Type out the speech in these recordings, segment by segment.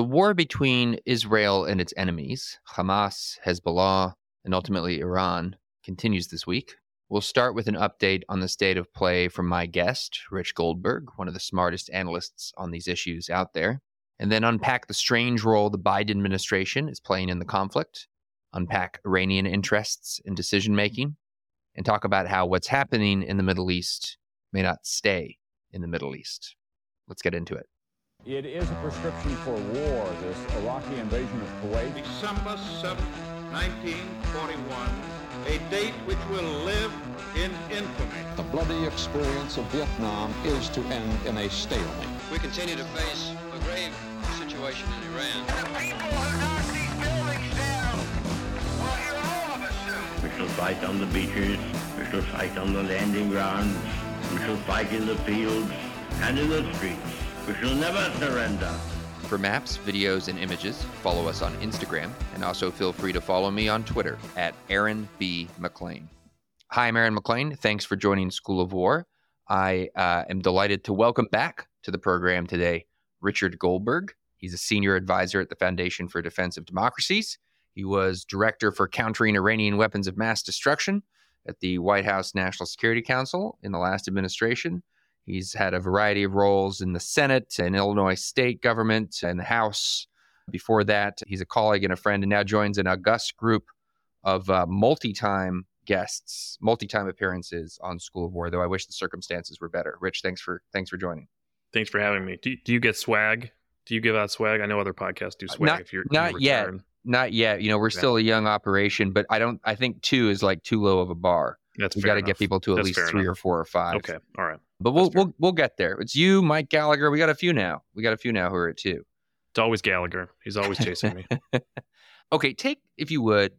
The war between Israel and its enemies, Hamas, Hezbollah, and ultimately Iran, continues this week. We'll start with an update on the state of play from my guest, Rich Goldberg, one of the smartest analysts on these issues out there, and then unpack the strange role the Biden administration is playing in the conflict, unpack Iranian interests in decision making, and talk about how what's happening in the Middle East may not stay in the Middle East. Let's get into it. It is a prescription for war, this Iraqi invasion of Kuwait. December 7, 1941, a date which will live in infamy. The bloody experience of Vietnam is to end in a stalemate. We continue to face a grave situation in Iran. We shall fight on the beaches, we shall fight on the landing grounds, we shall fight in the fields and in the streets. We shall never surrender. For maps, videos, and images, follow us on Instagram, and also feel free to follow me on Twitter at Aaron B. MacLean. Hi, I'm Aaron MacLean. Thanks for joining School of War. I uh, am delighted to welcome back to the program today Richard Goldberg. He's a senior advisor at the Foundation for Defense of Democracies. He was director for countering Iranian weapons of mass destruction at the White House National Security Council in the last administration. He's had a variety of roles in the Senate and Illinois state government and the House. Before that, he's a colleague and a friend, and now joins an august group of uh, multi-time guests, multi-time appearances on School of War. Though I wish the circumstances were better. Rich, thanks for thanks for joining. Thanks for having me. Do, do you get swag? Do you give out swag? I know other podcasts do swag. Not, if you're not you yet, not yet. You know, we're Yeah. still a young operation, but I don't. I think two is like too low of a bar. That's We got to get people to at That's least three enough. or four or five. Okay, all right. But we'll we'll we'll get there. It's you, Mike Gallagher. We got a few now. We got a few now who are at two. It's always Gallagher. He's always chasing me. Okay, take if you would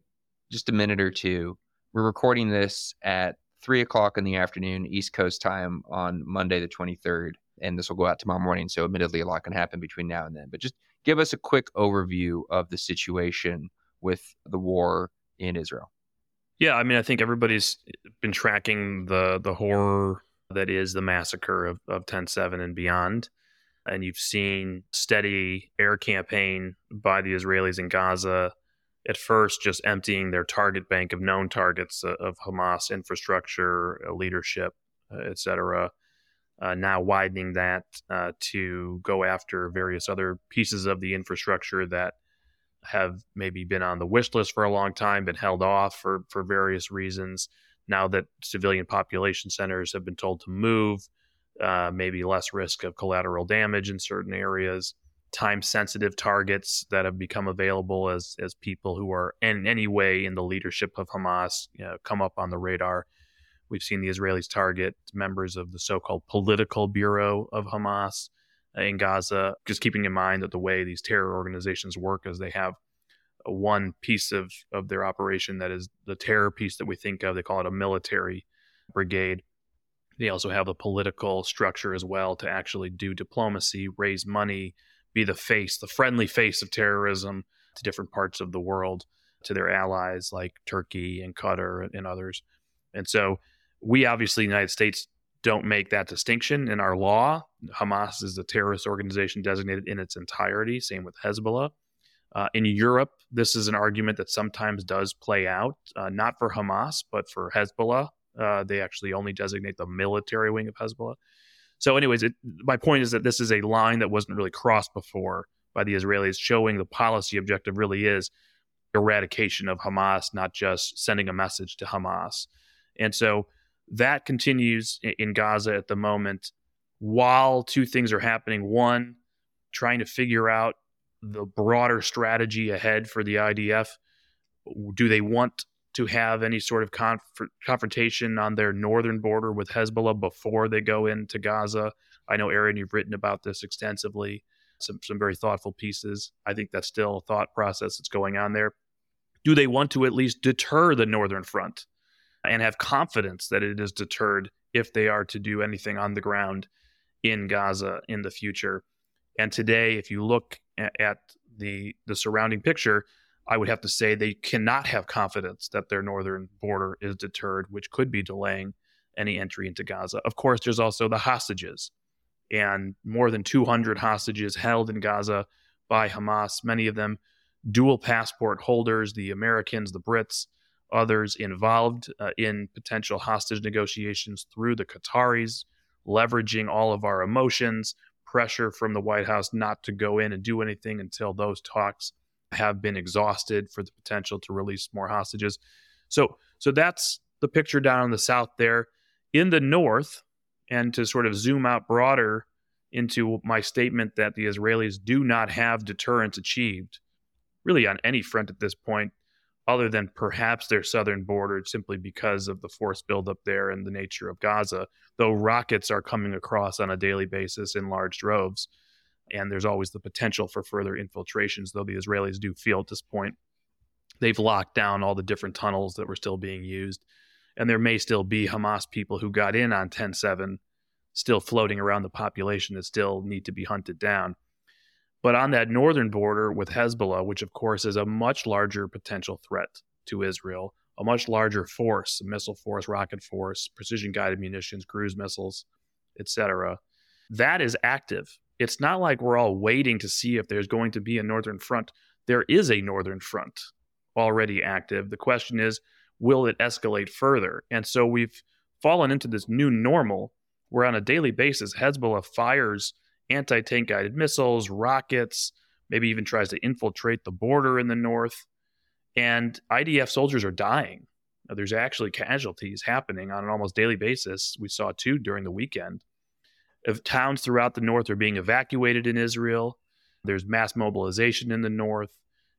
just a minute or two. We're recording this at three o'clock in the afternoon East Coast time on Monday the twenty third, and this will go out tomorrow morning. So, admittedly, a lot can happen between now and then. But just give us a quick overview of the situation with the war in Israel. Yeah, I mean, I think everybody's been tracking the the horror that is the massacre of of 10-7 and beyond, and you've seen steady air campaign by the Israelis in Gaza. At first, just emptying their target bank of known targets uh, of Hamas infrastructure, uh, leadership, uh, et cetera. Uh, now widening that uh, to go after various other pieces of the infrastructure that have maybe been on the wish list for a long time, been held off for, for various reasons. Now that civilian population centers have been told to move, uh, maybe less risk of collateral damage in certain areas, time sensitive targets that have become available as, as people who are in any way in the leadership of Hamas you know, come up on the radar. We've seen the Israelis target members of the so called political bureau of Hamas in Gaza, just keeping in mind that the way these terror organizations work is they have one piece of, of their operation that is the terror piece that we think of. They call it a military brigade. They also have a political structure as well to actually do diplomacy, raise money, be the face, the friendly face of terrorism to different parts of the world, to their allies like Turkey and Qatar and others. And so we obviously, the United States, don't make that distinction in our law. Hamas is a terrorist organization designated in its entirety. Same with Hezbollah. Uh, in Europe, this is an argument that sometimes does play out, uh, not for Hamas, but for Hezbollah. Uh, they actually only designate the military wing of Hezbollah. So, anyways, it, my point is that this is a line that wasn't really crossed before by the Israelis, showing the policy objective really is eradication of Hamas, not just sending a message to Hamas. And so that continues in Gaza at the moment while two things are happening. One, trying to figure out the broader strategy ahead for the IDF. Do they want to have any sort of conf- confrontation on their northern border with Hezbollah before they go into Gaza? I know, Aaron, you've written about this extensively, some, some very thoughtful pieces. I think that's still a thought process that's going on there. Do they want to at least deter the northern front and have confidence that it is deterred if they are to do anything on the ground in Gaza in the future? And today, if you look at, the the surrounding picture, I would have to say they cannot have confidence that their northern border is deterred, which could be delaying any entry into Gaza. Of course, there's also the hostages, and more than 200 hostages held in Gaza by Hamas, many of them dual passport holders, the Americans, the Brits, others involved uh, in potential hostage negotiations through the Qataris, leveraging all of our emotions, pressure from the White House not to go in and do anything until those talks have been exhausted for the potential to release more hostages. So, so that's the picture down in the south there. In the north, and to sort of zoom out broader into my statement that the Israelis do not have deterrence achieved, really on any front at this point, other than perhaps their southern border, simply because of the force buildup there and the nature of Gaza, though rockets are coming across on a daily basis in large droves. And there's always the potential for further infiltrations, though the Israelis do feel at this point they've locked down all the different tunnels that were still being used. And there may still be Hamas people who got in on 10 7 still floating around the population that still need to be hunted down. But on that northern border with Hezbollah, which of course is a much larger potential threat to Israel, a much larger force, missile force, rocket force, precision guided munitions, cruise missiles, etc. That is active. It's not like we're all waiting to see if there's going to be a northern front. There is a northern front already active. The question is, will it escalate further? And so we've fallen into this new normal where on a daily basis Hezbollah fires anti tank guided missiles, rockets, maybe even tries to infiltrate the border in the north. And IDF soldiers are dying. Now, there's actually casualties happening on an almost daily basis. We saw two during the weekend. Of towns throughout the north are being evacuated in Israel. There's mass mobilization in the north.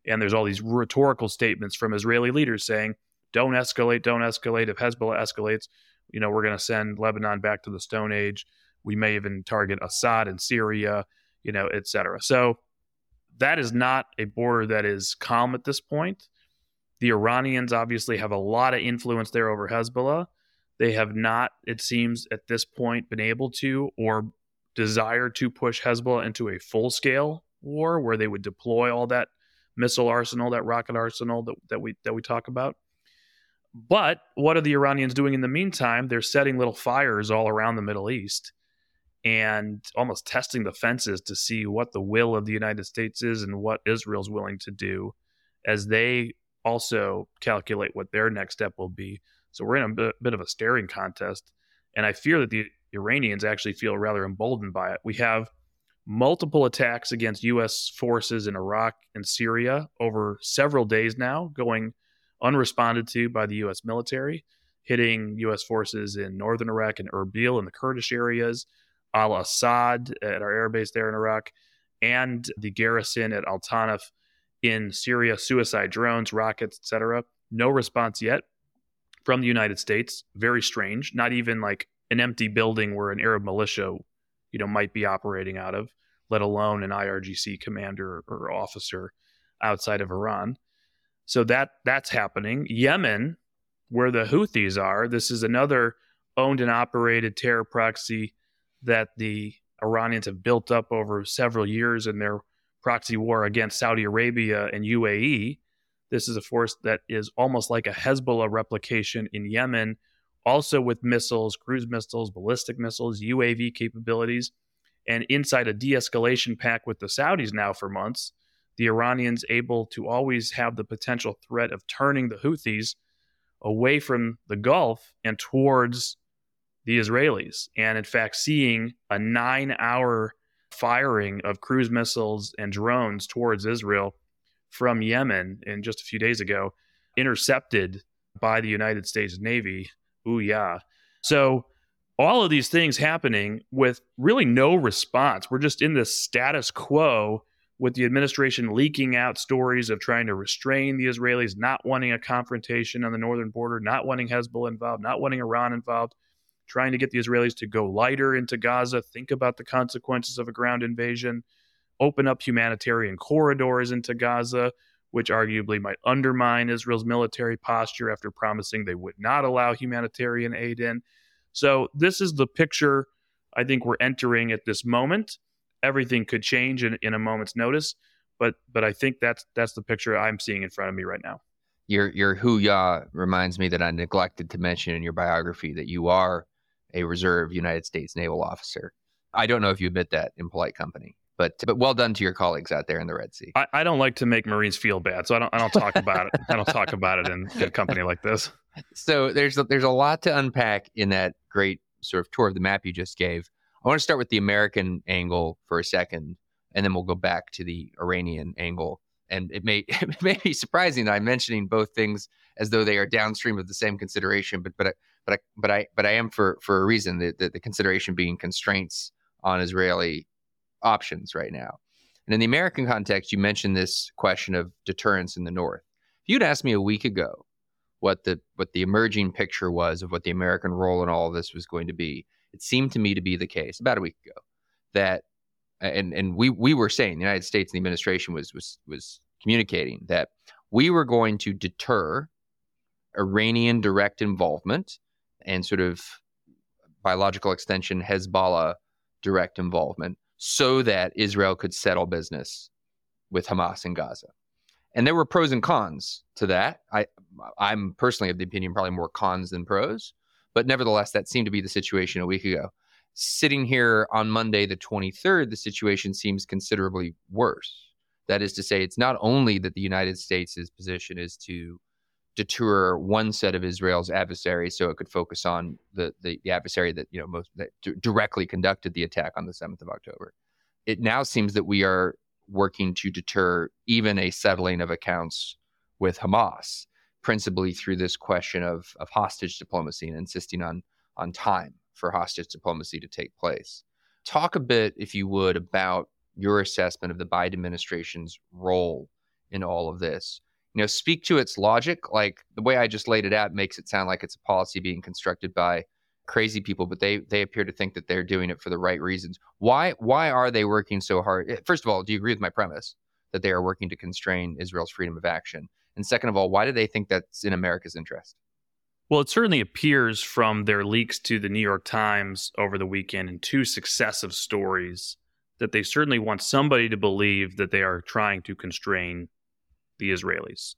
And there's all these rhetorical statements from Israeli leaders saying, don't escalate, don't escalate. If Hezbollah escalates, you know, we're going to send Lebanon back to the Stone Age. We may even target Assad in Syria, you know, et cetera. So that is not a border that is calm at this point. The Iranians obviously have a lot of influence there over Hezbollah. They have not, it seems, at this point, been able to or desire to push Hezbollah into a full scale war where they would deploy all that missile arsenal, that rocket arsenal that, that we that we talk about. But what are the Iranians doing in the meantime? They're setting little fires all around the Middle East and almost testing the fences to see what the will of the United States is and what Israel's willing to do as they also calculate what their next step will be. So we're in a bit, of a staring contest. And I fear that the Iranians actually feel rather emboldened by it. We have multiple attacks against U.S. forces in Iraq and Syria over several days now, going unresponded to by the U.S. military, hitting U.S. forces in northern Iraq and Erbil in the Kurdish areas, Al Asad at our airbase there in Iraq, and the garrison at Al Tanf in Syria, suicide drones, rockets, etc. No response yet from the United States. Very strange. Not even like an empty building where an Arab militia, you know, might be operating out of, let alone an IRGC commander or officer outside of Iran. So that that's happening. Yemen, where the Houthis are, this is another owned and operated terror proxy that the Iranians have built up over several years in their proxy war against Saudi Arabia and UAE. This is a force that is almost like a Hezbollah replication in Yemen, also with missiles, cruise missiles, ballistic missiles, UAV capabilities. And inside a de escalation pact with the Saudis now for months, the Iranians able to always have the potential threat of turning the Houthis away from the Gulf and towards the Israelis. And in fact, seeing a nine hour firing of cruise missiles and drones towards Israel from Yemen in just a few days ago, intercepted by the United States Navy. Ooh, yeah. So, all of these things happening with really no response. We're just in this status quo with the administration leaking out stories of trying to restrain the Israelis, not wanting a confrontation on the northern border, not wanting Hezbollah involved, not wanting Iran involved trying to get the Israelis to go lighter into Gaza, think about the consequences of a ground invasion, open up humanitarian corridors into Gaza, which arguably might undermine Israel's military posture after promising they would not allow humanitarian aid in. So, this is the picture I think we're entering at this moment. Everything could change in, in a moment's notice, but but I think that's that's the picture I'm seeing in front of me right now. Your your Hoo-Yah reminds me that I neglected to mention in your biography that you are a reserve United States naval officer. I don't know if you admit that in polite company, But but well done to your colleagues out there in the Red Sea. I, I don't like to make Marines feel bad, so I don't I don't talk about it. I don't talk about it in, in a company like this. So there's a, there's a lot to unpack in that great sort of tour of the map you just gave. I want to start with the American angle for a second, and then we'll go back to the Iranian angle. And it may it may be surprising that I'm mentioning both things as though they are downstream of the same consideration, but but I, but I, but I but I am for for a reason. The, the, the consideration being constraints on Israeli options right now. And in the American context, you mentioned this question of deterrence in the north. If you'd asked me a week ago what the what the emerging picture was of what the American role in all of this was going to be, it seemed to me to be the case about a week ago that and and we we were saying the United States and the administration was was was communicating that we were going to deter Iranian direct involvement and sort of biological extension Hezbollah direct involvement so that Israel could settle business with Hamas in Gaza. And there were pros and cons to that. I I'm personally of the opinion probably more cons than pros, but nevertheless that seemed to be the situation a week ago. Sitting here on Monday the 23rd, the situation seems considerably worse. That is to say, it's not only that the United States' position is to deter one set of Israel's adversaries so it could focus on the, the, the adversary that you know most that d- directly conducted the attack on the 7th of October. It now seems that we are working to deter even a settling of accounts with Hamas, principally through this question of, of hostage diplomacy and insisting on on time for hostage diplomacy to take place. Talk a bit, if you would, about your assessment of the Biden administration's role in all of this you know speak to its logic like the way i just laid it out makes it sound like it's a policy being constructed by crazy people but they they appear to think that they're doing it for the right reasons. Why why are they working so hard? Eh, first of all do you agree with my premise that they are working to constrain israel's freedom of action? And second of all why do they think that's in america's interest? Well, it certainly appears from their leaks to the New York Times over the weekend in two successive stories that they certainly want somebody to believe that they are trying to constrain the Israelis.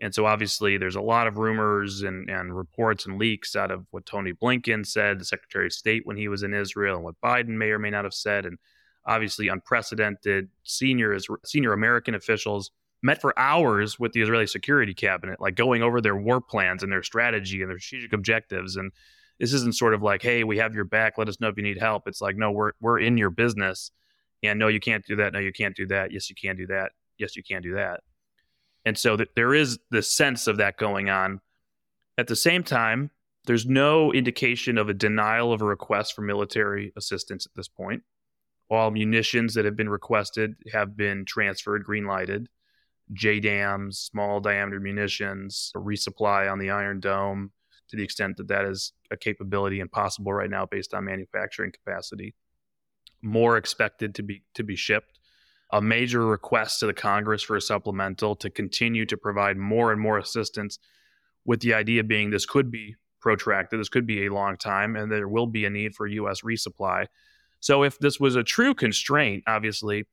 And so obviously there's a lot of rumors and, and reports and leaks out of what Tony Blinken said, the Secretary of State when he was in Israel, and what Biden may or may not have said, and obviously unprecedented senior senior American officials met for hours with the Israeli security cabinet, like going over their war plans and their strategy and their strategic objectives. And this isn't sort of like, hey, we have your back, let us know if you need help. It's like, no, we're we're in your business. And no, you can't do that. No, you can't do that. Yes, you can do that. Yes, you can do that. And so that there is the sense of that going on. At the same time, there's no indication of a denial of a request for military assistance at this point. All munitions that have been requested have been transferred, green lighted. JDAMs, small diameter munitions, resupply on the Iron Dome to the extent that that is a capability and possible right now based on manufacturing capacity. More expected to be to be shipped a major request to the Congress for a supplemental to continue to provide more and more assistance, with the idea being this could be protracted, this could be a long time, and there will be a need for U.S. resupply. So, if this was a true constraint, obviously,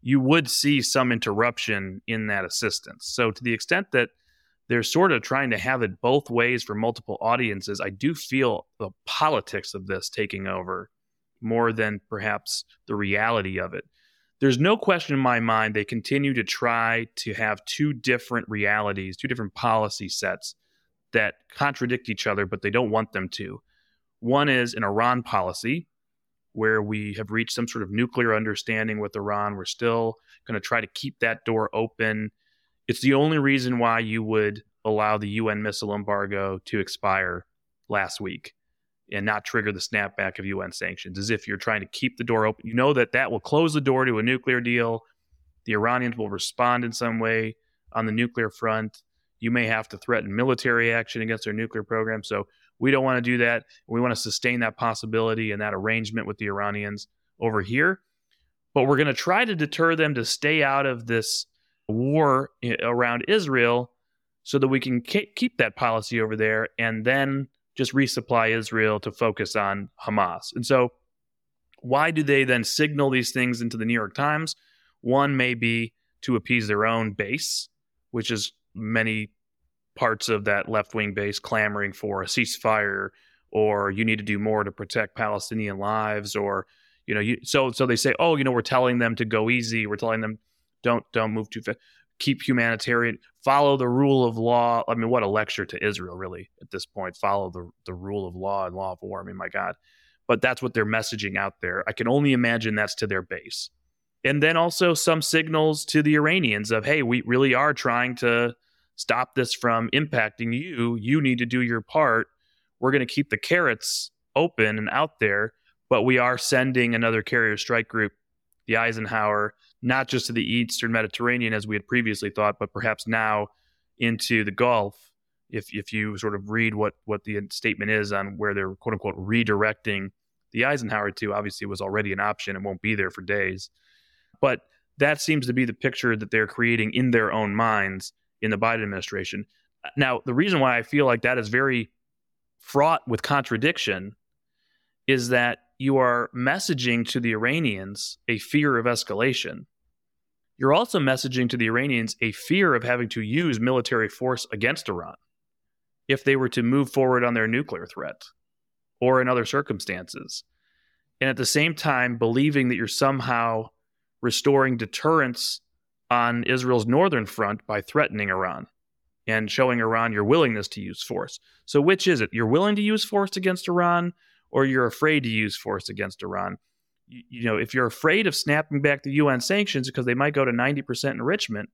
you would see some interruption in that assistance. So, to the extent that they're sort of trying to have it both ways for multiple audiences, I do feel the politics of this taking over more than perhaps the reality of it there's no question in my mind they continue to try to have two different realities, two different policy sets that contradict each other, but they don't want them to. One is an Iran policy, where we have reached some sort of nuclear understanding with Iran. We're still going to try to keep that door open. It's the only reason why you would allow the UN missile embargo to expire last week and not trigger the snapback of UN sanctions, as if you're trying to keep the door open. You know that that will close the door to a nuclear deal. The Iranians will respond in some way on the nuclear front. You may have to threaten military action against their nuclear program. So we don't want to do that. We want to sustain that possibility and that arrangement with the Iranians over here. But we're going to try to deter them to stay out of this war eh, around Israel so that we can keep that policy over there and then just resupply Israel to focus on Hamas. And so, why do they then signal these things into the New York Times? One may be to appease their own base, which is many parts of that left wing base clamoring for a ceasefire or you need to do more to protect Palestinian lives or You know, you so so they say, oh, you know, we're telling them to go easy. We're telling them don't don't move too fast. Keep humanitarian. Follow the rule of law. I mean, what a lecture to Israel, really, at this point. Follow the the rule of law and law of war. I mean, my God. But that's what they're messaging out there. I can only imagine that's to their base. And then also some signals to the Iranians of, hey, we really are trying to stop this from impacting you. You need to do your part. We're going to keep the carrots open and out there, but we are sending another carrier strike group, the Eisenhower, not just to the Eastern Mediterranean as we had previously thought, but perhaps now into the Gulf. If if you sort of read what what the statement is on where they're quote unquote redirecting the Eisenhower to, obviously was already an option and won't be there for days. But that seems to be the picture that they're creating in their own minds in the Biden administration. Now, the reason why I feel like that is very fraught with contradiction is that you are messaging to the Iranians a fear of escalation. You're also messaging to the Iranians a fear of having to use military force against Iran if they were to move forward on their nuclear threat or in other circumstances. And at the same time, believing that you're somehow restoring deterrence on Israel's northern front by threatening Iran and showing Iran your willingness to use force. So, which is it? You're willing to use force against Iran or you're afraid to use force against Iran? You, you know, if you're afraid of snapping back the UN sanctions because they might go to 90% enrichment,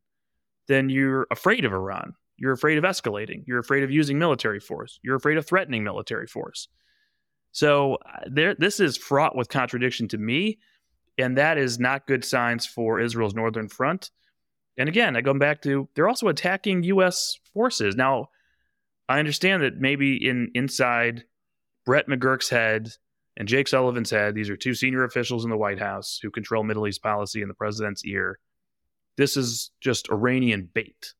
then you're afraid of Iran. You're afraid of escalating. You're afraid of using military force. You're afraid of threatening military force. So, uh, there, this is fraught with contradiction to me, and that is not good signs for Israel's northern front and again, I go back to they're also attacking U.S. forces. Now, I understand that maybe in inside Brett McGurk's head and Jake Sullivan said these are two senior officials in the White House who control Middle East policy in the president's ear. This is just Iranian bait.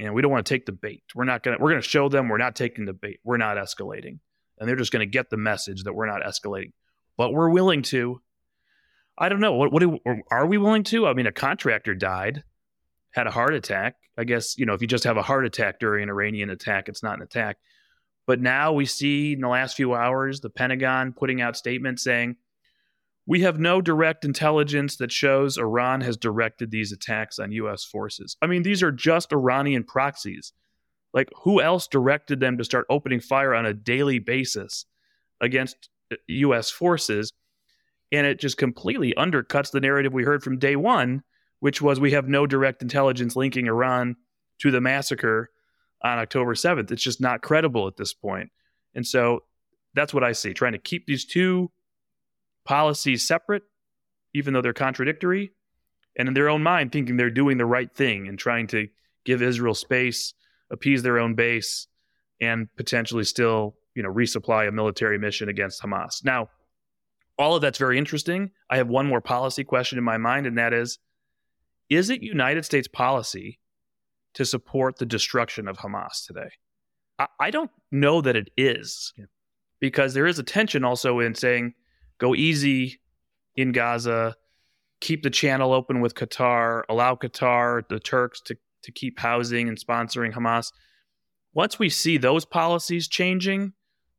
And we don't want to take the bait. We're not gonna we're gonna show them we're not taking the bait. We're not escalating. And they're just gonna get the message that we're not escalating. But we're willing to. I don't know. What, what do, are we willing to? I mean, a contractor died had a heart attack. I guess, you know, if you just have a heart attack during an Iranian attack, it's not an attack. But now we see in the last few hours the Pentagon putting out statements saying, we have no direct intelligence that shows Iran has directed these attacks on U.S. forces. I mean, these are just Iranian proxies. Like, who else directed them to start opening fire on a daily basis against U.S. Uh, forces? And it just completely undercuts the narrative we heard from day one which was we have no direct intelligence linking Iran to the massacre on October 7th. It's just not credible at this point. And so that's what I see trying to keep these two policies separate, even though they're contradictory, and in their own mind, thinking they're doing the right thing and trying to give Israel space, appease their own base, and potentially still, you know, resupply a military mission against Hamas. Now, all of that's very interesting. I have one more policy question in my mind, and that is is it United States policy to support the destruction of Hamas today? I, I don't know that it is yeah. because there is a tension also in saying go easy in Gaza, keep the channel open with Qatar, allow Qatar, the Turks to, to keep housing and sponsoring Hamas. Once we see those policies changing,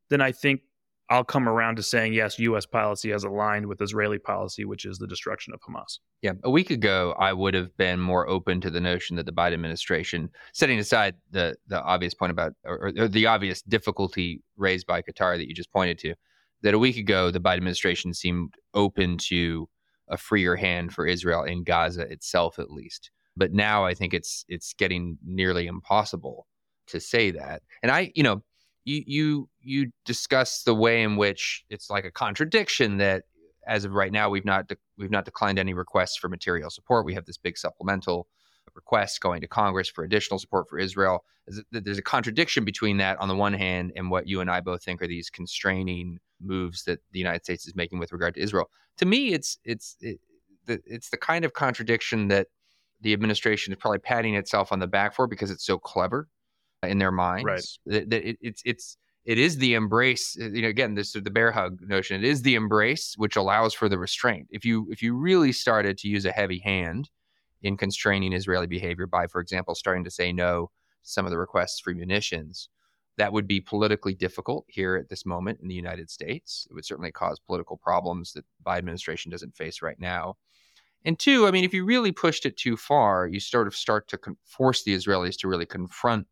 then I think I'll come around to saying yes, U.S. policy has aligned with Israeli policy, which is the destruction of Hamas. Yeah, a week ago, I would have been more open to the notion that the Biden administration, setting aside the the obvious point about or, or the obvious difficulty raised by Qatar that you just pointed to, that a week ago the Biden administration seemed open to a freer hand for Israel in Gaza itself, at least. But now I think it's it's getting nearly impossible to say that. And I, you know, you you you discuss the way in which it's like a contradiction that as of right now we've not de- we've not declined any requests for material support. We have this big supplemental request going to Congress for additional support for Israel. There's a contradiction between that on the one hand and what you and I both think are these constraining moves that the United States is making with regard to Israel. To me, it's it's it, it's the kind of contradiction that the administration is probably patting itself on the back for because it's so clever in their minds. Right. That, that it, it's it's it is the embrace. You know, again, this is the bear hug notion. It is the embrace which allows for the restraint. If you if you really started to use a heavy hand in constraining Israeli behavior by, for example, starting to say no to some of the requests for munitions, That would be politically difficult here at this moment in the United States. It would certainly cause political problems that the Biden administration doesn't face right now. And two, I mean, if you really pushed it too far, you sort of start to con- force the Israelis to really confront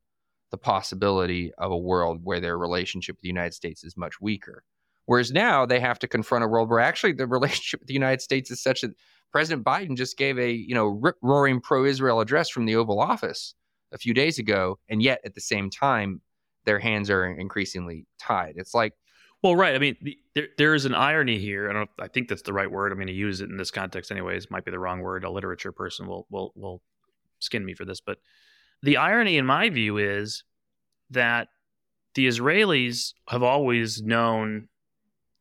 the possibility of a world where their relationship with the United States is much weaker. Whereas now they have to confront a world where actually the relationship with the United States is such that President Biden just gave a you know rip roaring pro-Israel address from the Oval Office a few days ago, and yet at the same time their hands are increasingly tied. It's like well, right. I mean, the, there there is an irony here. I don't. I think that's the right word. I'm going to use it in this context, anyways. Might be the wrong word. A literature person will will will skin me for this, but the irony, in my view, is that the Israelis have always known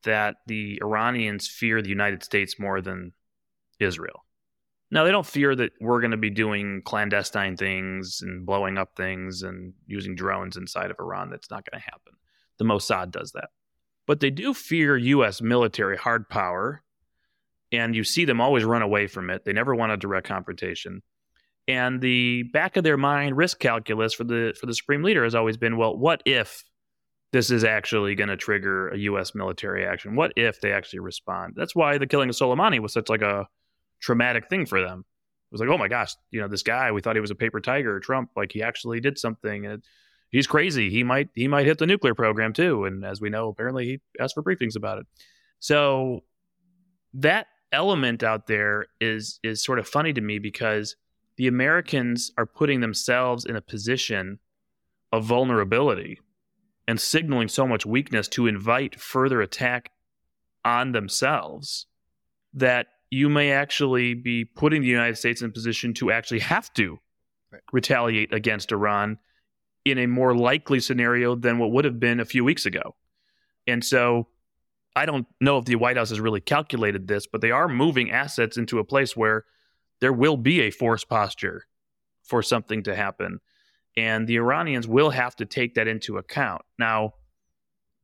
that the Iranians fear the United States more than Israel. Now, they don't fear that we're going to be doing clandestine things and blowing up things and using drones inside of Iran. That's not going to happen. The Mossad does that. But they do fear U.S. military hard power, and you see them always run away from it. They never want a direct confrontation. And the back of their mind risk calculus for the for the supreme leader has always been, well, what if this is actually going to trigger a U.S. military action? What if they actually respond? That's why the killing of Soleimani was such like a traumatic thing for them. It was like, oh my gosh, you know, this guy, we thought he was a paper tiger, Trump, like he actually did something, and he's crazy. He might he might hit the nuclear program too, and as we know, apparently he asked for briefings about it. So that element out there is is sort of funny to me because the Americans are putting themselves in a position of vulnerability and signaling so much weakness to invite further attack on themselves that you may actually be putting the United States in a position to actually have to right. retaliate against Iran in a more likely scenario than what would have been a few weeks ago. And so I don't know if the White House has really calculated this, but they are moving assets into a place where there will be a force posture for something to happen. And the Iranians will have to take that into account. Now,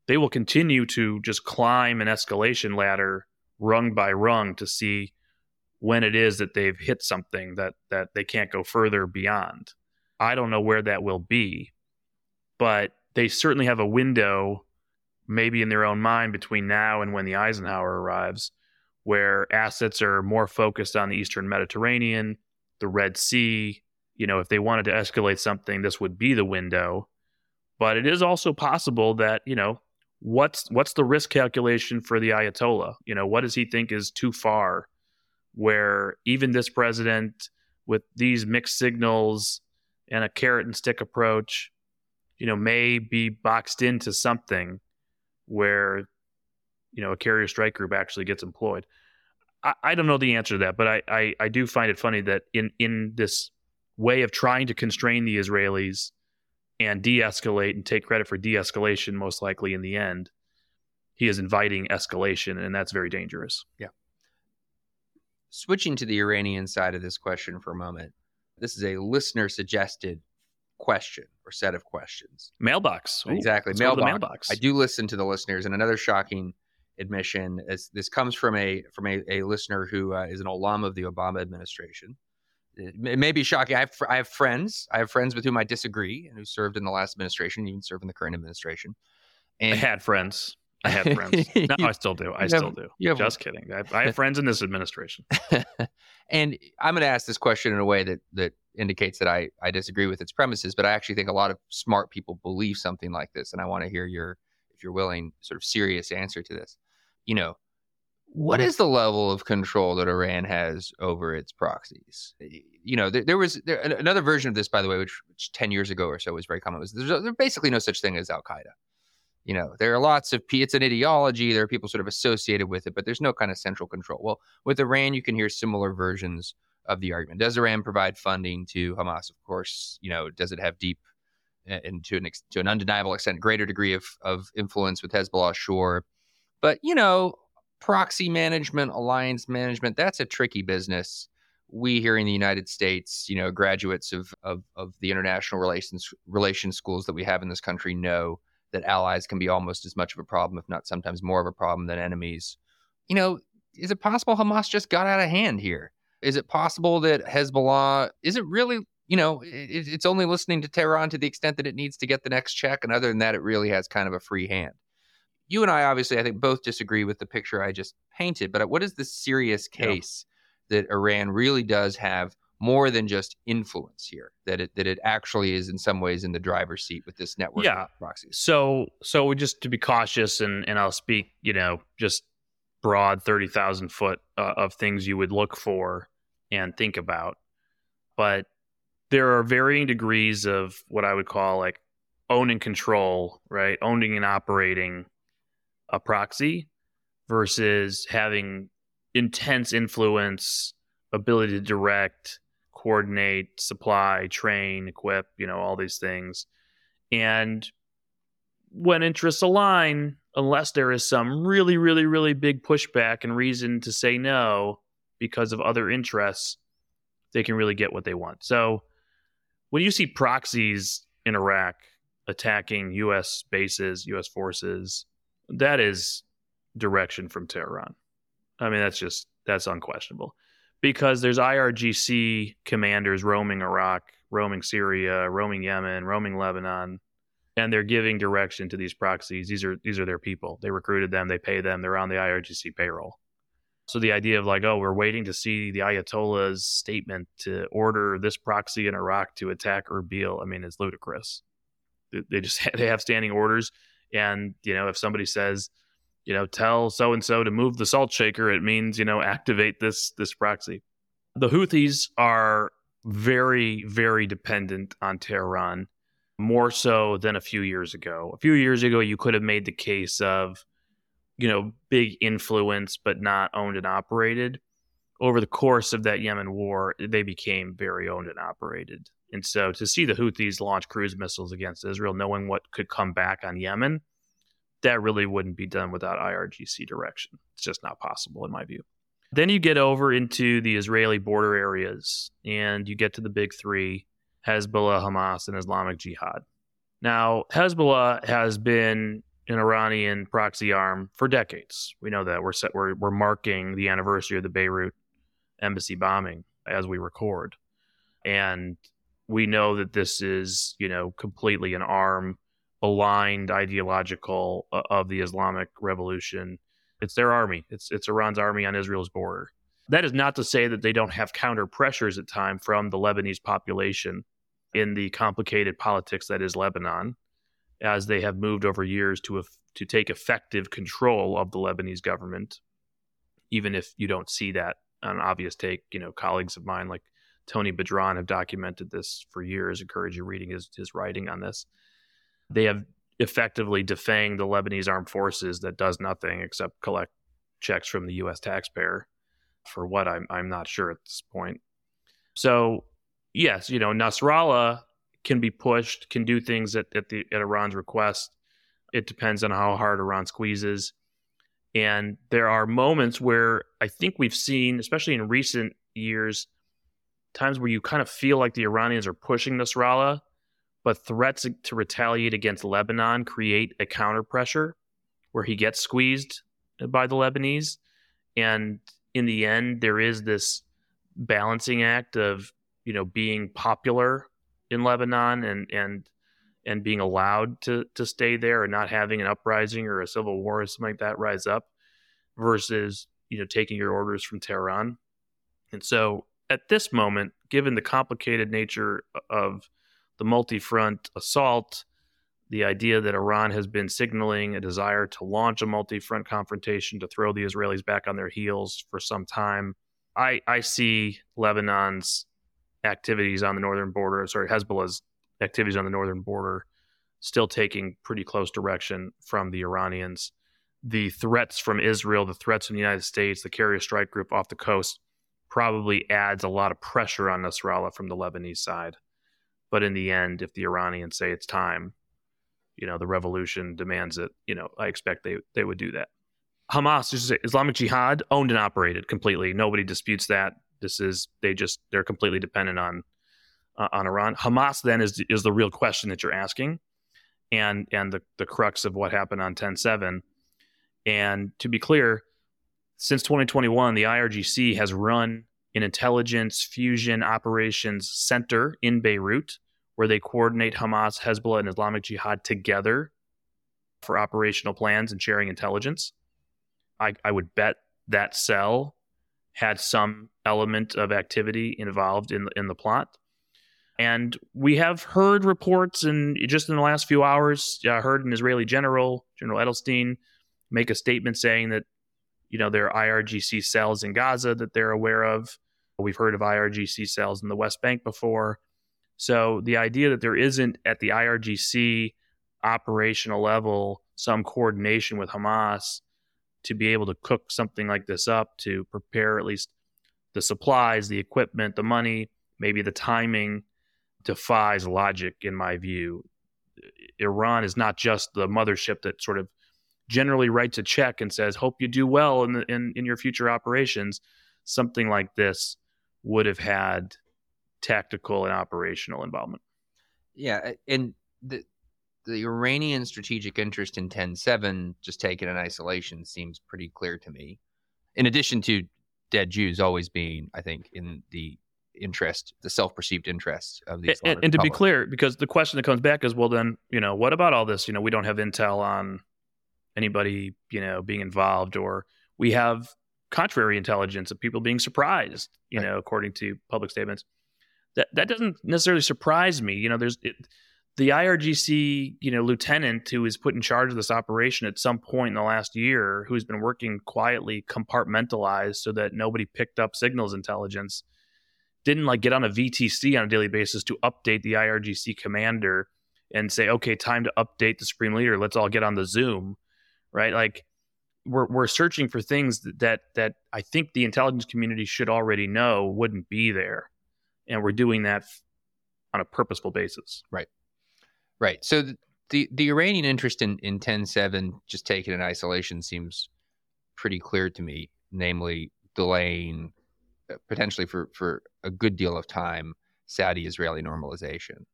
they will continue to just climb an escalation ladder rung by rung to see when it is that they've hit something that that they can't go further beyond. I don't know where that will be, but they certainly have a window maybe in their own mind between now and when the Eisenhower arrives where assets are more focused on the eastern Mediterranean, the Red Sea, you know, if they wanted to escalate something, this would be the window. But it is also possible that, you know, what's what's the risk calculation for the Ayatollah? You know, what does he think is too far? Where even this president with these mixed signals and a carrot and stick approach, you know, may be boxed into something where, you know, a carrier strike group actually gets employed. I, I don't know the answer to that, but I, I, I do find it funny that in, in this way of trying to constrain the Israelis and de escalate and take credit for de escalation, most likely in the end, he is inviting escalation, and that's very dangerous. Yeah. Switching to the Iranian side of this question for a moment, this is a listener suggested question or set of questions. Mailbox. Ooh, exactly. Mailbox. mailbox. I do listen to the listeners, and another shocking admission is this comes from a from a, a listener who uh, is an alum of the Obama administration it may be shocking. I have, I have friends. I have friends with whom I disagree and who served in the last administration, even serve in the current administration. And I had friends. I had friends. No, you, I still do. I still have, do. You have, Just kidding. I, I have friends in this administration. and I'm going to ask this question in a way that that indicates that I I disagree with its premises, but I actually think a lot of smart people believe something like this, and I want to hear your, if you're willing, sort of serious answer to this. You know, what is the level of control that Iran has over its proxies? You know, there, there was there, another version of this, by the way, which, which, 10 years ago or so was very common, was there's, there's basically no such thing as Al Qaeda. You know, there are lots of, it's an ideology, there are people sort of associated with it, but there's no kind of central control. Well, with Iran, you can hear similar versions of the argument. Does Iran provide funding to Hamas? Of course, you know, does it have deep and to an, to an undeniable extent, greater degree of, of influence with Hezbollah? Sure. But, you know, proxy management, alliance management, that's a tricky business. We here in the United States, you know, graduates of, of, of the international relations relations schools that we have in this country know that allies can be almost as much of a problem, if not sometimes more of a problem than enemies. You know, is it possible Hamas just got out of hand here? Is it possible that Hezbollah is it really you know, it, it's only listening to Tehran to the extent that it needs to get the next check. And other than that, it really has kind of a free hand. You and I, obviously, I think both disagree with the picture I just painted. But what is the serious case yeah. that Iran really does have more than just influence here? That it that it actually is in some ways in the driver's seat with this network yeah. proxies. So so just to be cautious, and and I'll speak, you know, just broad thirty thousand foot uh, of things you would look for and think about, but there are varying degrees of what I would call like own and control, right? Owning and operating a proxy versus having intense influence, ability to direct, coordinate, supply, train, equip, you know, all these things. And when interests align, unless there is some really, really, really big pushback and reason to say no because of other interests, they can really get what they want. So, when you see proxies in Iraq attacking U.S. bases, U.S. forces, that is direction from Tehran. I mean, that's just that's unquestionable because there's IRGC commanders roaming Iraq, roaming Syria, roaming Yemen, roaming Lebanon, and they're giving direction to these proxies. These are these are their people. They recruited them, they pay them, they're on the IRGC payroll. So the idea of like, oh, we're waiting to see the Ayatollah's statement to order this proxy in Iraq to attack Erbil, I mean, it's ludicrous. They just they have standing orders, and you know, if somebody says, you know, tell so and so to move the salt shaker, it means you know activate this this proxy. The Houthis are very very dependent on Tehran, more so than a few years ago. A few years ago, you could have made the case of you know, big influence but not owned and operated. Over the course of that Yemen war, they became very owned and operated. And so to see the Houthis launch cruise missiles against Israel, knowing what could come back on Yemen, that really wouldn't be done without IRGC direction. It's just not possible, in my view. Then you get over into the Israeli border areas and you get to the big three Hezbollah, Hamas, and Islamic Jihad. Now, Hezbollah has been an Iranian proxy arm for decades. We know that we're set, we're we're marking the anniversary of the Beirut embassy bombing as we record, and we know that this is you know completely an arm aligned ideological uh, of the Islamic Revolution. It's their army. It's it's Iran's army on Israel's border. That is not to say that they don't have counter pressures at time from the Lebanese population in the complicated politics that is Lebanon as they have moved over years to to take effective control of the Lebanese government, even if you don't see that an obvious take. You know, colleagues of mine like Tony Badran have documented this for years. Encourage you reading his his writing on this. They have effectively defanged the Lebanese armed forces that does nothing except collect checks from the U.S. taxpayer. For what I'm I'm not sure at this point. So yes, you know Nasrallah can be pushed, can do things at, at the at Iran's request. It depends on how hard Iran squeezes. And there are moments where I think we've seen, especially in recent years, times where you kind of feel like the Iranians are pushing Nasrallah, but threats to retaliate against Lebanon create a counter pressure where he gets squeezed by the Lebanese. And in the end, there is this balancing act of, you know, being popular in Lebanon and and and being allowed to to stay there and not having an uprising or a civil war or something like that rise up versus you know taking your orders from Tehran. And so at this moment, given the complicated nature of the multi-front assault, the idea that Iran has been signaling a desire to launch a multi-front confrontation to throw the Israelis back on their heels for some time, I, I see Lebanon's activities on the northern border, sorry, Hezbollah's activities on the northern border, still taking pretty close direction from the Iranians. The threats from Israel, the threats from the United States, the carrier strike group off the coast probably adds a lot of pressure on Nasrallah from the Lebanese side. But in the end, if the Iranians say it's time, you know, the revolution demands it, you know, I expect they, they would do that. Hamas, is Islamic Jihad, owned and operated completely. Nobody disputes that. This is they just they're completely dependent on uh, on Iran. Hamas then is is the real question that you're asking, and and the the crux of what happened on 10-7. And to be clear, since 2021, the IRGC has run an intelligence fusion operations center in Beirut where they coordinate Hamas, Hezbollah, and Islamic Jihad together for operational plans and sharing intelligence. I, I would bet that cell had some element of activity involved in in the plot. And we have heard reports, and just in the last few hours, I heard an Israeli general, General Edelstein, make a statement saying that, you know, there are IRGC cells in Gaza that they're aware of. We've heard of IRGC cells in the West Bank before. So the idea that there isn't at the IRGC operational level some coordination with Hamas to be able to cook something like this up, to prepare at least the supplies, the equipment, the money, maybe the timing defies logic in my view. Iran is not just the mothership that sort of generally writes a check and says, "Hope you do well in the, in, in your future operations." Something like this would have had tactical and operational involvement. Yeah, and the the Iranian strategic interest in 10-7, just taken in isolation, seems pretty clear to me. In addition to dead Jews always being, I think, in the interest, the self-perceived interest of the and, and to be clear, because the question that comes back is, well, then you know, what about all this? You know, we don't have intel on anybody, you know, being involved, or we have contrary intelligence of people being surprised, you right. know, according to public statements. That that doesn't necessarily surprise me. You know, there's it, the IRGC, you know, lieutenant who was put in charge of this operation at some point in the last year, who's been working quietly, compartmentalized, so that nobody picked up signals intelligence didn't like get on a VTC on a daily basis to update the IRGC commander and say, okay, time to update the supreme leader. Let's all get on the Zoom, right? Like we're we're searching for things that that I think the intelligence community should already know wouldn't be there, and we're doing that on a purposeful basis. Right, right. So the the, the Iranian interest in in ten seven, just taken in isolation, seems pretty clear to me. Namely, delaying uh, potentially for for a good deal of time Saudi Israeli normalization,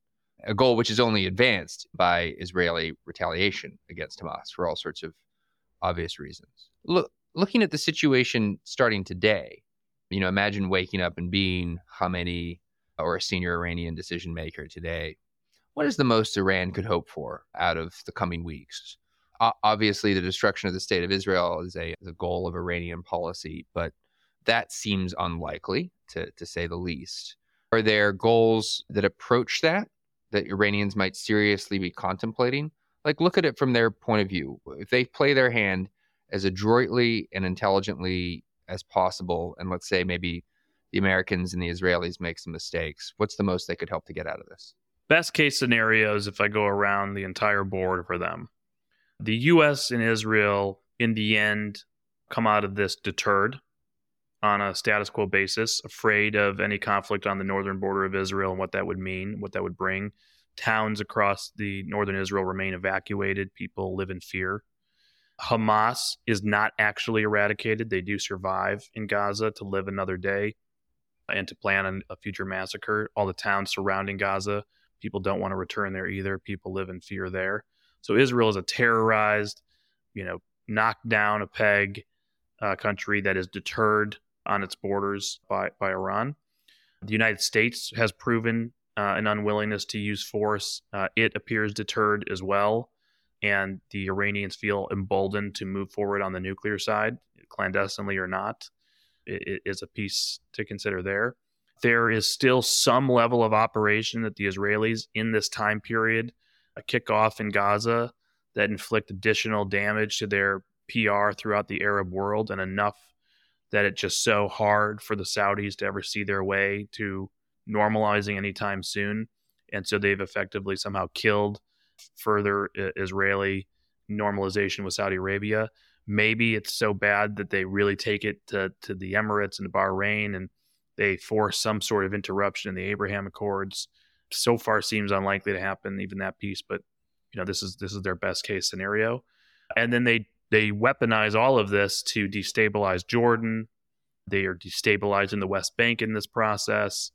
a goal which is only advanced by Israeli retaliation against Hamas for all sorts of obvious reasons. Look, looking at the situation starting today, you know, imagine waking up and being Khamenei or a senior Iranian decision maker today. What is the most Iran could hope for out of the coming weeks? Obviously, the destruction of the state of Israel is a, a goal of Iranian policy, but that seems unlikely, to, to say the least. Are there goals that approach that that Iranians might seriously be contemplating? Like, look at it from their point of view. If they play their hand as adroitly and intelligently as possible, and let's say maybe the Americans and the Israelis make some mistakes, what's the most they could help to get out of this? Best case scenarios, if I go around the entire board for them, the U.S. and Israel, in the end, come out of this deterred on a status quo basis, afraid of any conflict on the northern border of Israel and what that would mean, what that would bring. Towns across the northern Israel remain evacuated. People live in fear. Hamas is not actually eradicated. They do survive in Gaza to live another day and to plan a future massacre. All the towns surrounding Gaza, people don't want to return there either. People live in fear there. So Israel is a terrorized, you know, knocked down a peg uh, country that is deterred on its borders by, by Iran. The United States has proven uh, an unwillingness to use force. Uh, it appears deterred as well. And the Iranians feel emboldened to move forward on the nuclear side, clandestinely or not. It, it is a piece to consider there. There is still some level of operation that the Israelis in this time period a kick off in Gaza that inflict additional damage to their PR throughout the Arab world and enough that it's just so hard for the Saudis to ever see their way to normalizing anytime soon. And so they've effectively somehow killed further Israeli normalization with Saudi Arabia. Maybe it's so bad that they really take it to, to the Emirates and Bahrain and they force some sort of interruption in the Abraham Accords. So far seems unlikely to happen, even that piece, but you know, this is this is their best case scenario. And then they they weaponize all of this to destabilize Jordan. They are destabilizing the West Bank in this process.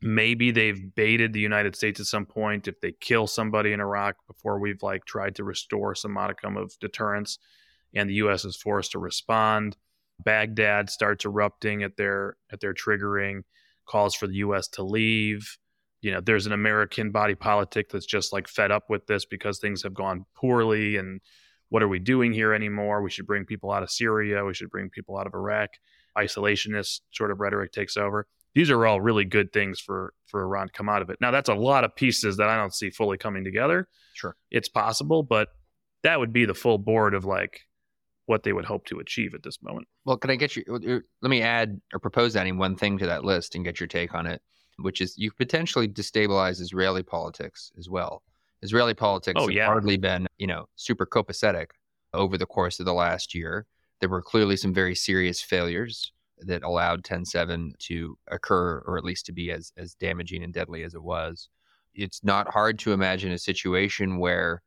Maybe they've baited the United States at some point if they kill somebody in Iraq before we've like tried to restore some modicum of deterrence and the US is forced to respond. Baghdad starts erupting at their at their triggering, calls for the U.S. to leave. You know, there's an American body politic that's just like fed up with this because things have gone poorly and what are we doing here anymore? We should bring people out of Syria. We should bring people out of Iraq. Isolationist sort of rhetoric takes over. These are all really good things for for Iran to come out of it. Now that's a lot of pieces that I don't see fully coming together. Sure. It's possible, but that would be the full board of like what they would hope to achieve at this moment. Well, can I get you? Let me add or propose adding one thing to that list and get your take on it, which is you potentially destabilize Israeli politics as well. Israeli politics Oh, have yeah. hardly been, you know, super copacetic over the course of the last year. There were clearly some very serious failures that allowed 10-7 to occur, or at least to be as as damaging and deadly as it was. It's not hard to imagine a situation where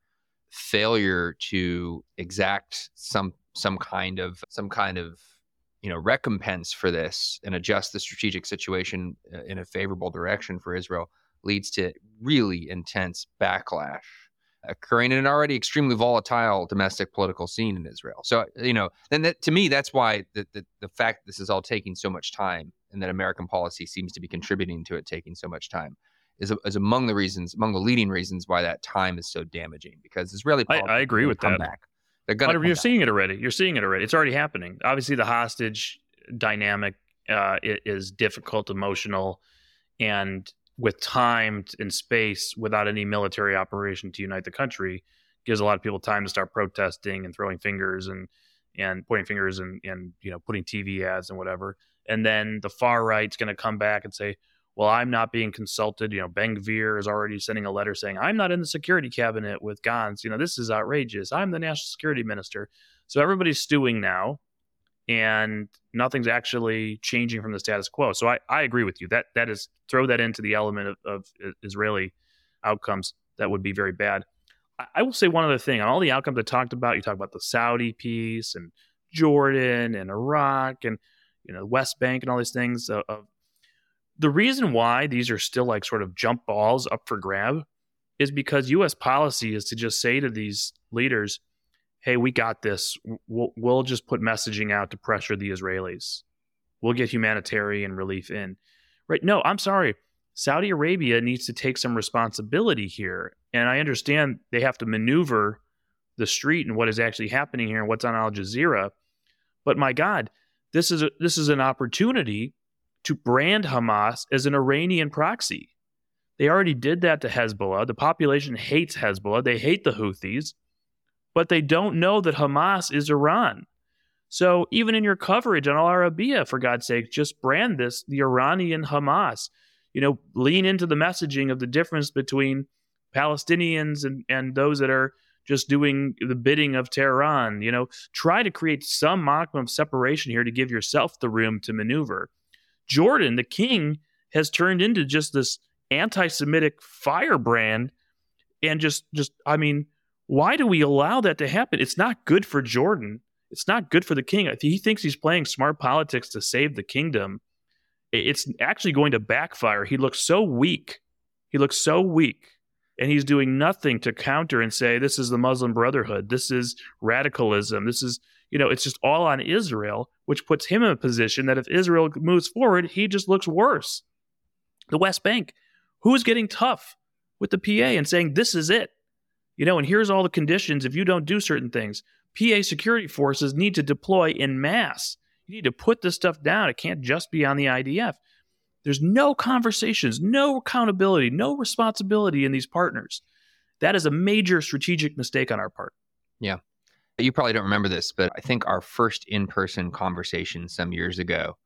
failure to exact some some kind of some kind of you know recompense for this and adjust the strategic situation uh, in a favorable direction for Israel leads to really intense backlash occurring in an already extremely volatile domestic political scene in Israel. So you know, then that, to me that's why the, the the fact that this is all taking so much time and that American policy seems to be contributing to it taking so much time is, is among the reasons among the leading reasons why that time is so damaging because Israeli I- I agree with come that. back. They're gonna But you're back. seeing it already. You're seeing it already. It's already happening. Obviously, the hostage dynamic uh, is difficult, emotional, and with time and space, without any military operation to unite the country, gives a lot of people time to start protesting and throwing fingers and and pointing fingers and and you know putting TV ads and whatever. And then the far right's going to come back and say, well, I'm not being consulted. You know, Ben Gvir is already sending a letter saying, I'm not in the security cabinet with Gantz. You know, this is outrageous. I'm the national security minister. So everybody's stewing now, and nothing's actually changing from the status quo. So I, I agree with you. That that is throw that into the element of, of Israeli outcomes that would be very bad. I, will say one other thing on all the outcomes I talked about. You talk about the Saudi piece and Jordan and Iraq and you know West Bank and all these things. Of, of the reason why these are still like sort of jump balls up for grab is because U.S. policy is to just say to these leaders, "Hey, we got this. We'll, we'll just put messaging out to pressure the Israelis. We'll get humanitarian relief in." Right? No, I'm sorry. Saudi Arabia needs to take some responsibility here, and I understand they have to maneuver the street and what is actually happening here and what's on Al Jazeera. But my God, this is a, this is an opportunity to brand Hamas as an Iranian proxy. They already did that to Hezbollah. The population hates Hezbollah. They hate the Houthis, but they don't know that Hamas is Iran. So even in your coverage on Al Arabiya, for God's sake, just brand this the Iranian Hamas. You know, lean into the messaging of the difference between Palestinians and, and those that are just doing the bidding of Tehran. You know, try to create some modicum of separation here to give yourself the room to maneuver. Jordan, the king, has turned into just this anti-Semitic firebrand, and just, just, I mean, why do we allow that to happen? It's not good for Jordan. It's not good for the king. He thinks he's playing smart politics to save the kingdom. It's actually going to backfire. He looks so weak. He looks so weak and he's doing nothing to counter and say this is the Muslim Brotherhood, this is radicalism, this is you know it's just all on Israel, which puts him in a position that if Israel moves forward, he just looks worse. The West Bank, who's getting tough with the PA and saying this is it, you know, and here's all the conditions if you don't do certain things. PA security forces need to deploy in mass. You need to put this stuff down. It can't just be on the IDF. There's no conversations, no accountability, no responsibility in these partners. That is a major strategic mistake on our part. Yeah. You probably don't remember this, but I think our first in-person conversation some years ago,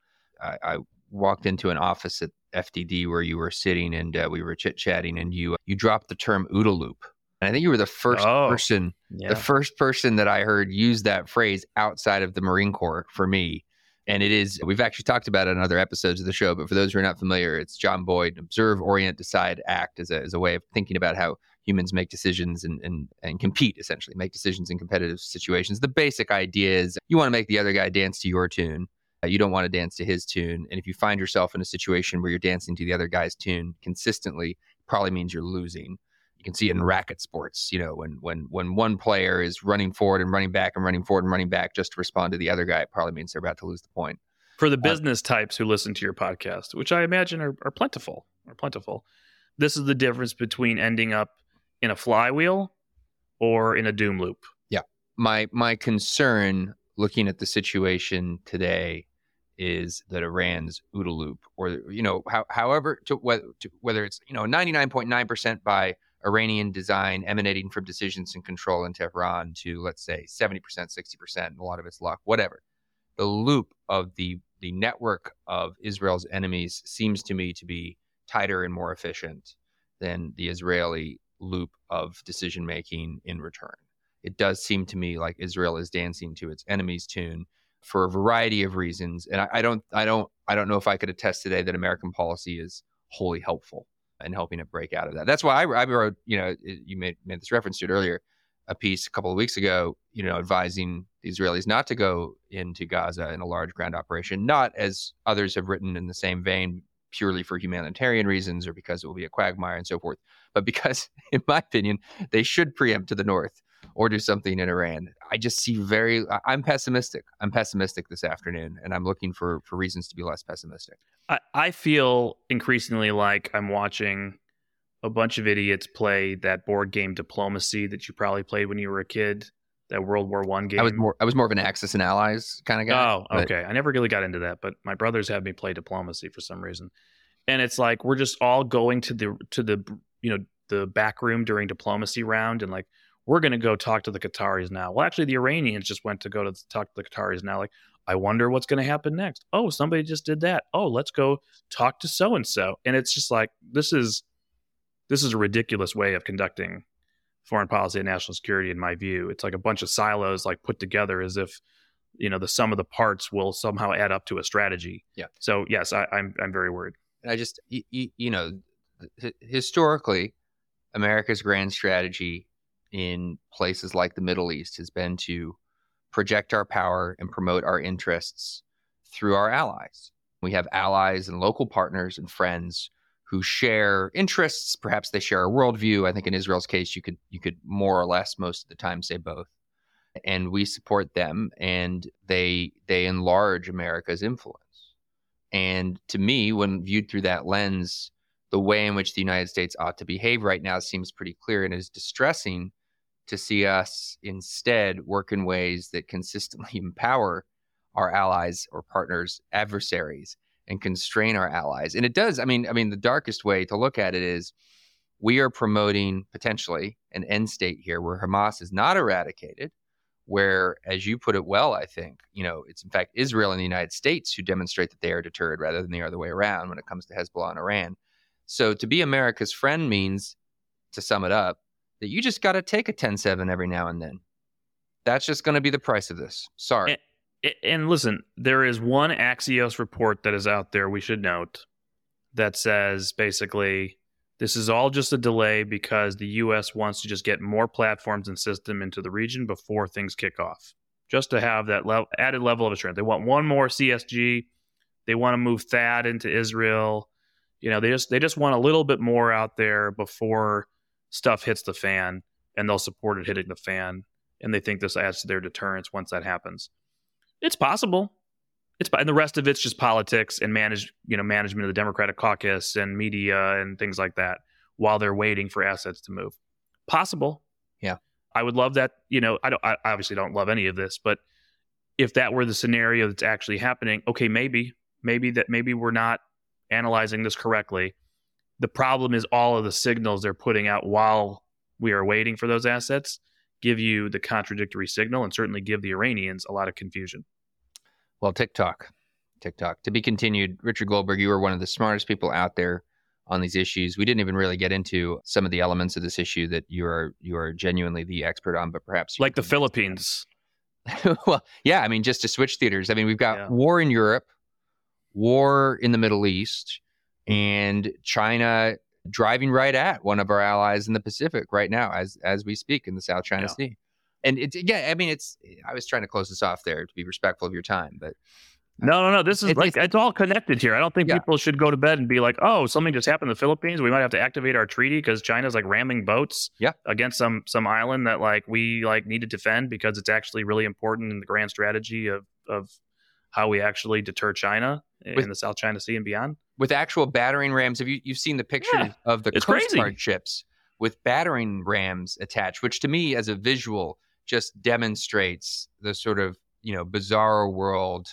I, I walked into an office at FDD where you were sitting, and uh, we were chit-chatting, and you you dropped the term "OODA loop," and I think you were the first Oh, person, Yeah. the first person that I heard use that phrase outside of the Marine Corps for me. And it is, we've actually talked about it in other episodes of the show, but for those who are not familiar, it's John Boyd, observe, orient, decide, act as a, as a way of thinking about how humans make decisions and, and, and compete, essentially, make decisions in competitive situations. The basic idea is you want to make the other guy dance to your tune. Uh, you don't want to dance to his tune. And if you find yourself in a situation where you're dancing to the other guy's tune consistently, probably means you're losing. You can see it in racket sports, you know, when when when one player is running forward and running back and running forward and running back just to respond to the other guy, it probably means they're about to lose the point. For the business uh, types who listen to your podcast, which I imagine are, are plentiful, are plentiful. This is the difference between ending up in a flywheel or in a doom loop. Yeah. My my concern looking at the situation today is that Iran's OODA loop, or you know, how, however, to, whether, to, whether it's you know 99.9% by Iranian design emanating from decisions and control in Tehran to let's say 70%, 60%, and a lot of it's luck, whatever. The loop of the the network of Israel's enemies seems to me to be tighter and more efficient than the Israeli loop of decision making in return. It does seem to me like Israel is dancing to its enemies' tune for a variety of reasons, and I, I don't, I don't, I don't know if I could attest today that American policy is wholly helpful and helping it break out of that. That's why I, I wrote, you know, you made, made this reference to it earlier, a piece a couple of weeks ago, you know, advising the Israelis not to go into Gaza in a large ground operation, not as others have written in the same vein, purely for humanitarian reasons or because it will be a quagmire and so forth, but because, in my opinion, they should preempt to the north or do something in Iran. I just see very. I'm pessimistic. I'm pessimistic this afternoon, and I'm looking for for reasons to be less pessimistic. I, I feel increasingly like I'm watching a bunch of idiots play that board game diplomacy that you probably played when you were a kid. That World War One game. I was more. I was more of an Axis and Allies kind of guy. Oh, okay. But... I never really got into that, but my brothers had me play diplomacy for some reason, and it's like we're just all going to the to the you know the back room during diplomacy round, and like we're going to go talk to the Qataris now. Well, actually, the Iranians just went to go to talk to the Qataris now. Like, I wonder what's going to happen next. Oh, somebody just did that. Oh, let's go talk to so and so. And it's just like this is this is a ridiculous way of conducting foreign policy and national security, in my view. It's like a bunch of silos like put together as if you know the sum of the parts will somehow add up to a strategy. Yeah. So yes, I, I'm I'm very worried. And I just you, you know historically, America's grand strategy in places like the Middle East has been to project our power and promote our interests through our allies. We have allies and local partners and friends who share interests. Perhaps they share a worldview. I think in Israel's case, you could you could more or less most of the time say both. And we support them, and they they enlarge America's influence. And to me, when viewed through that lens, the way in which the United States ought to behave right now seems pretty clear and is distressing to see us instead work in ways that consistently empower our allies or partners, adversaries, and constrain our allies. And it does. I mean, I mean, the darkest way to look at it is we are promoting potentially an end state here where Hamas is not eradicated, where, as you put it well, I think, you know, it's in fact Israel and the United States who demonstrate that they are deterred rather than the other way around when it comes to Hezbollah and Iran. So to be America's friend means, to sum it up, that you just got to take a 10 7 every now and then. That's just going to be the price of this. Sorry. And, and listen, there is one Axios report that is out there we should note that says basically this is all just a delay because the U.S. wants to just get more platforms and system into the region before things kick off, just to have that le- added level of assurance. They want one more CSG. They want to move THAAD into Israel. You know, they just they just want a little bit more out there before stuff hits the fan and they'll support it hitting the fan and they think this adds to their deterrence once that happens. It's possible. It's and the rest of it's just politics and manage you know management of the Democratic caucus and media and things like that while they're waiting for assets to move. Possible. Yeah. I would love that, you know, I don't I obviously don't love any of this, but if that were the scenario that's actually happening, okay, maybe maybe that maybe we're not analyzing this correctly the problem is all of the signals they're putting out while we are waiting for those assets give you the contradictory signal and certainly give the Iranians a lot of confusion. Well, tick tock, TikTok. To be continued, Richard Goldberg, you are one of the smartest people out there on these issues. We didn't even really get into some of the elements of this issue that you are you are genuinely the expert on, but perhaps like the Philippines. well, yeah, I mean, just to switch theaters. I mean, we've got yeah. war in Europe, war in the Middle East, and China driving right at one of our allies in the Pacific right now as as we speak in the South China yeah. Sea. And it's yeah, I mean it's I was trying to close this off there to be respectful of your time, but uh, No, no, no. This is It's- like it's- it's all connected here. I don't think Yeah. people should go to bed and be like, "Oh, something just happened in the Philippines. We might have to activate our treaty because China's like ramming boats Yeah. against some some island that like we like need to defend because it's actually really important in the grand strategy of of how we actually deter China in the South China Sea and beyond." with actual battering rams. Have you you've seen the pictures Yeah, of the Coast crazy. Guard ships with battering rams attached, which to me, as a visual, just demonstrates the sort of you know bizarre world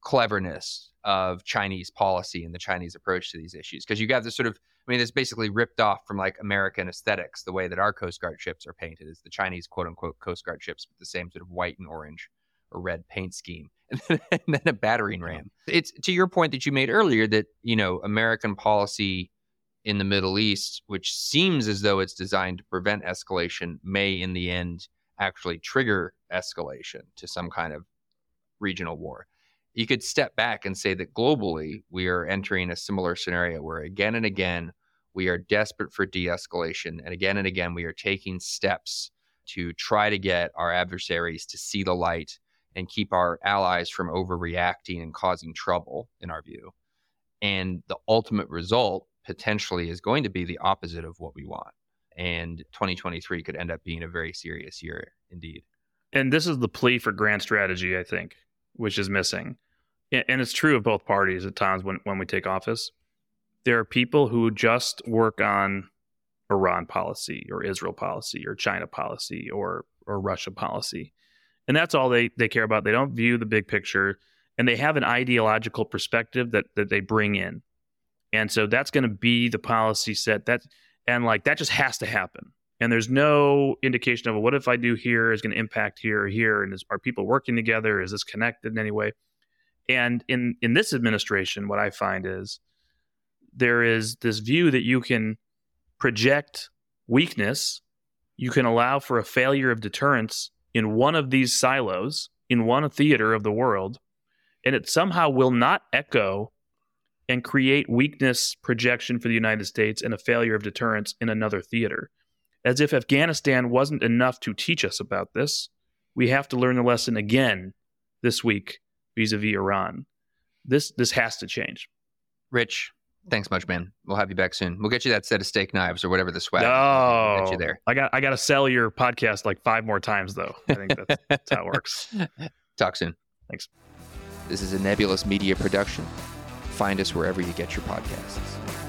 cleverness of Chinese policy and the Chinese approach to these issues. Because you got this sort of, I mean, it's basically ripped off from like American aesthetics. The way that our Coast Guard ships are painted is the Chinese quote unquote Coast Guard ships with the same sort of white and orange or red paint scheme. And then, and then a battering ram. It's to your point that you made earlier that, you know, American policy in the Middle East, which seems as though it's designed to prevent escalation, may in the end actually trigger escalation to some kind of regional war. You could step back and say that globally, we are entering a similar scenario where again and again, we are desperate for de escalation. And again and again, we are taking steps to try to get our adversaries to see the light and keep our allies from overreacting and causing trouble, in our view. And the ultimate result potentially is going to be the opposite of what we want. And 2023 could end up being a very serious year indeed. And this is the plea for grand strategy, I think, which is missing. And it's true of both parties at times when, when we take office. There are people who just work on Iran policy or Israel policy or China policy or or Russia policy. And that's all they, they care about. They don't view the big picture and they have an ideological perspective that, that they bring in. And so that's going to be the policy set that and like that just has to happen and there's no indication of what if I do here is going to impact here or here, and is, are people working together? Is this connected in any way? And in in this administration, what I find is there is this view that you can project weakness, you can allow for a failure of deterrence in one of these silos, in one theater of the world, and it somehow will not echo and create weakness projection for the United States and a failure of deterrence in another theater as if Afghanistan wasn't enough to teach us about this, we have to learn the lesson again this week vis-a-vis Iran. This this has to change. Rich, thanks much, man. We'll have you back soon. We'll get you that set of steak knives or whatever the swag. Oh, We'll get you there. I got I got to sell your podcast like five more times though. I think that's, that's how it works. Talk soon. Thanks. This is a Nebulous Media production. Find us wherever you get your podcasts.